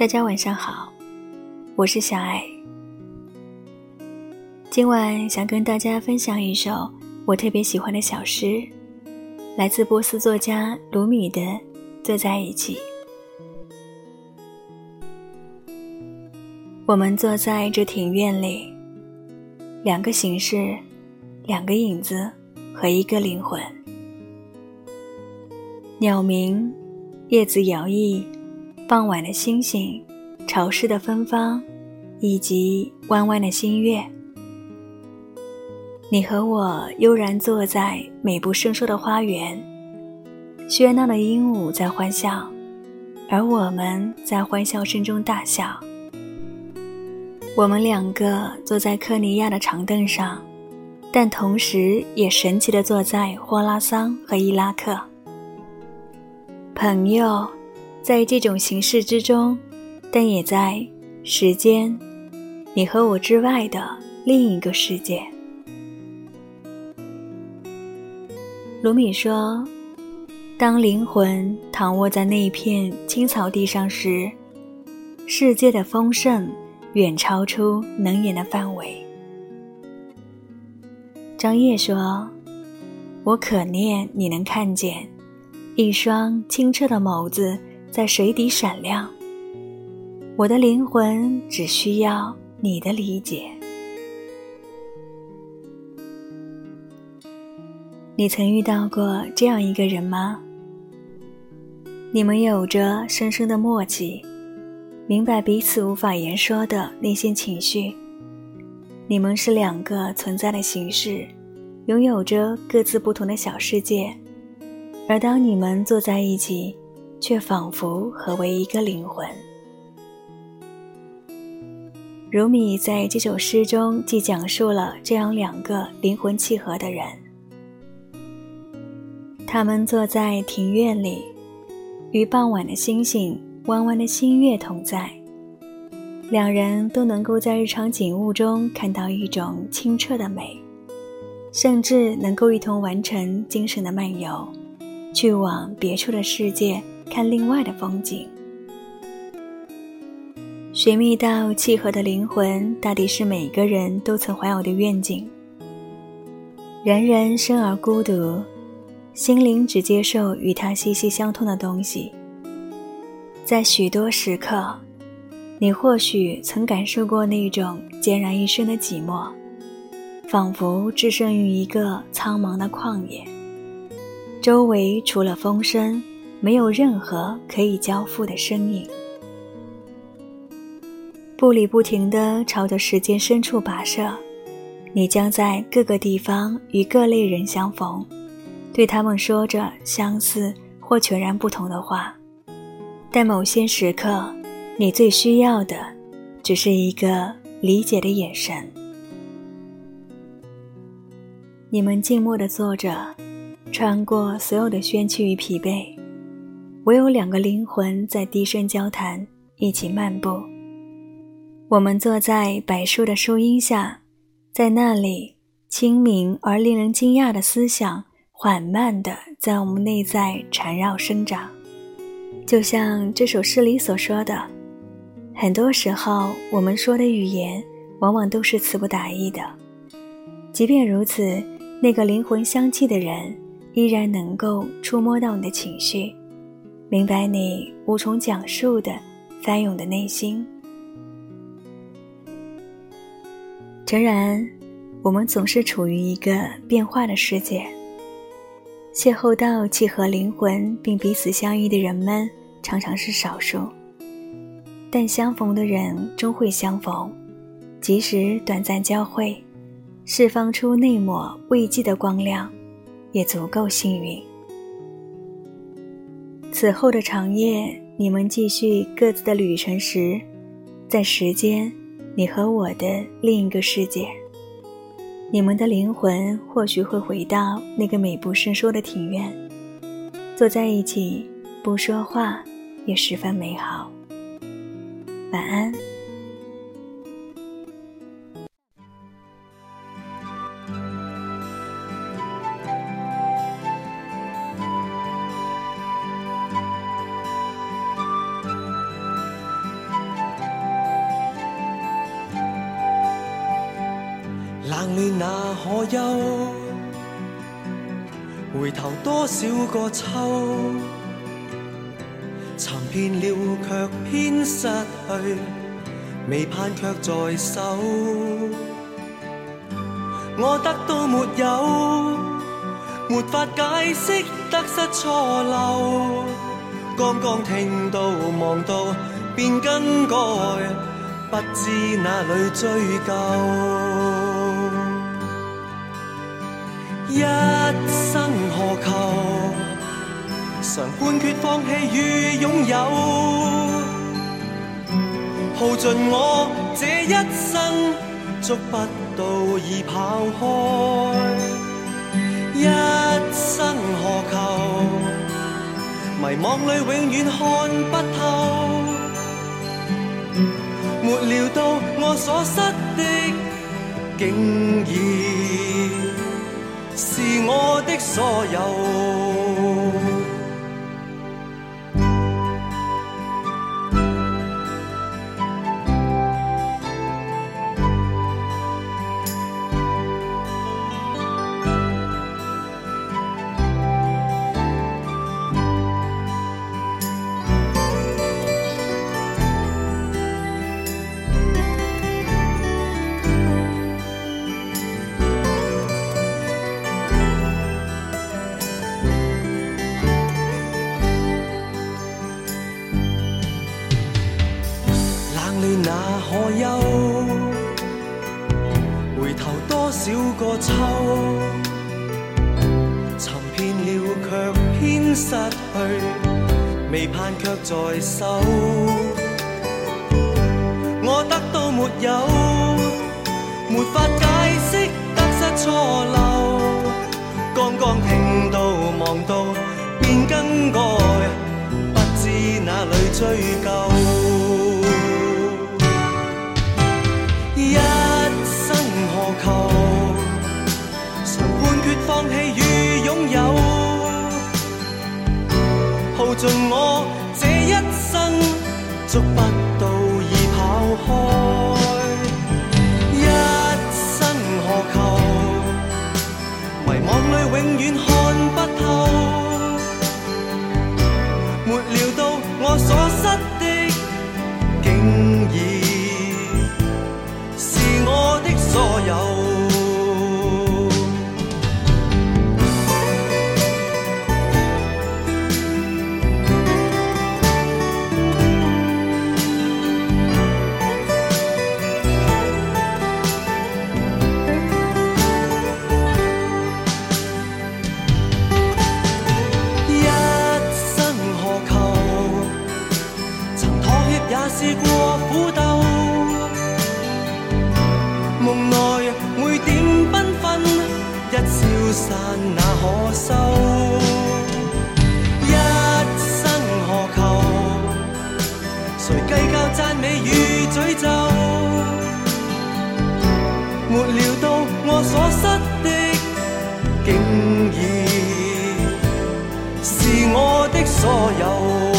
大家晚上好，我是小爱。今晚想跟大家分享一首我特别喜欢的小诗，来自波斯作家鲁米的《坐在一起》。我们坐在这庭院里，两个形式，两个影子和一个灵魂。鸟鸣，叶子摇曳。傍晚的星星，潮湿的芬芳，以及弯弯的新月。你和我悠然坐在美不胜收的花园，喧闹的鹦鹉在欢笑，而我们在欢笑声中大笑。我们两个坐在科尼亚的长凳上，但同时也神奇地坐在霍拉桑和伊拉克。朋友。在这种形式之中，但也在时间、你和我之外的另一个世界。卢米说：“当灵魂躺卧在那一片青草地上时，世界的丰盛远超出能言的范围。”张烨说：“我可念你能看见一双清澈的眸子。”在水底闪亮。我的灵魂只需要你的理解。你曾遇到过这样一个人吗？你们有着深深的默契，明白彼此无法言说的内心情绪。你们是两个存在的形式，拥有着各自不同的小世界，而当你们坐在一起。却仿佛合为一个灵魂。如米在这首诗中，既讲述了这样两个灵魂契合的人，他们坐在庭院里，与傍晚的星星、弯弯的新月同在，两人都能够在日常景物中看到一种清澈的美，甚至能够一同完成精神的漫游，去往别处的世界。看另外的风景，寻觅到契合的灵魂，大抵是每个人都曾怀有的愿景。人人生而孤独，心灵只接受与它息息相通的东西。在许多时刻，你或许曾感受过那种孑然一身的寂寞，仿佛置身于一个苍茫的旷野，周围除了风声。没有任何可以交付的身影。步履不停的朝着时间深处跋涉，你将在各个地方与各类人相逢，对他们说着相似或全然不同的话。但某些时刻，你最需要的，只是一个理解的眼神。你们静默的坐着，穿过所有的喧嚣与疲惫。我有两个灵魂在低声交谈，一起漫步。我们坐在柏树的树荫下，在那里，清明而令人惊讶的思想缓慢地在我们内在缠绕生长。就像这首诗里所说的，很多时候我们说的语言往往都是词不达意的。即便如此，那个灵魂相契的人依然能够触摸到你的情绪。明白你无从讲述的翻涌的内心。诚然，我们总是处于一个变化的世界，邂逅到契合灵魂并彼此相依的人们，常常是少数。但相逢的人终会相逢，即使短暂交汇，释放出那抹未尽的光亮，也足够幸运。此后的长夜，你们继续各自的旅程时，在时间，你和我的另一个世界，你们的灵魂或许会回到那个美不胜收的庭院，坐在一起不说话，也十分美好。晚安。那可休？回頭多少個秋？尋遍了卻偏失去，未盼卻在手。我得到没有？沒法解釋得失錯漏。剛剛聽到望到便更改，不知哪里追究。一生何求？常判決放棄與擁有，耗盡我這一生，捉不到已跑開。一生何求？迷惘裏永遠看不透，沒料到我所失的，竟然。是我的所有。那可休？回头多少个秋？寻遍了却偏失去，未盼却在手。我得到没有？没法解释得失错漏。刚刚听到望到便更改，不知哪里追究。放弃与拥有，耗尽我这一生，捉不到已跑开。一生何求？迷惘里永远看不透，没了。梦内每点缤纷，一消散那可收？一生何求？谁计较赞美与诅咒？没料到我所失的，竟已是我的所有。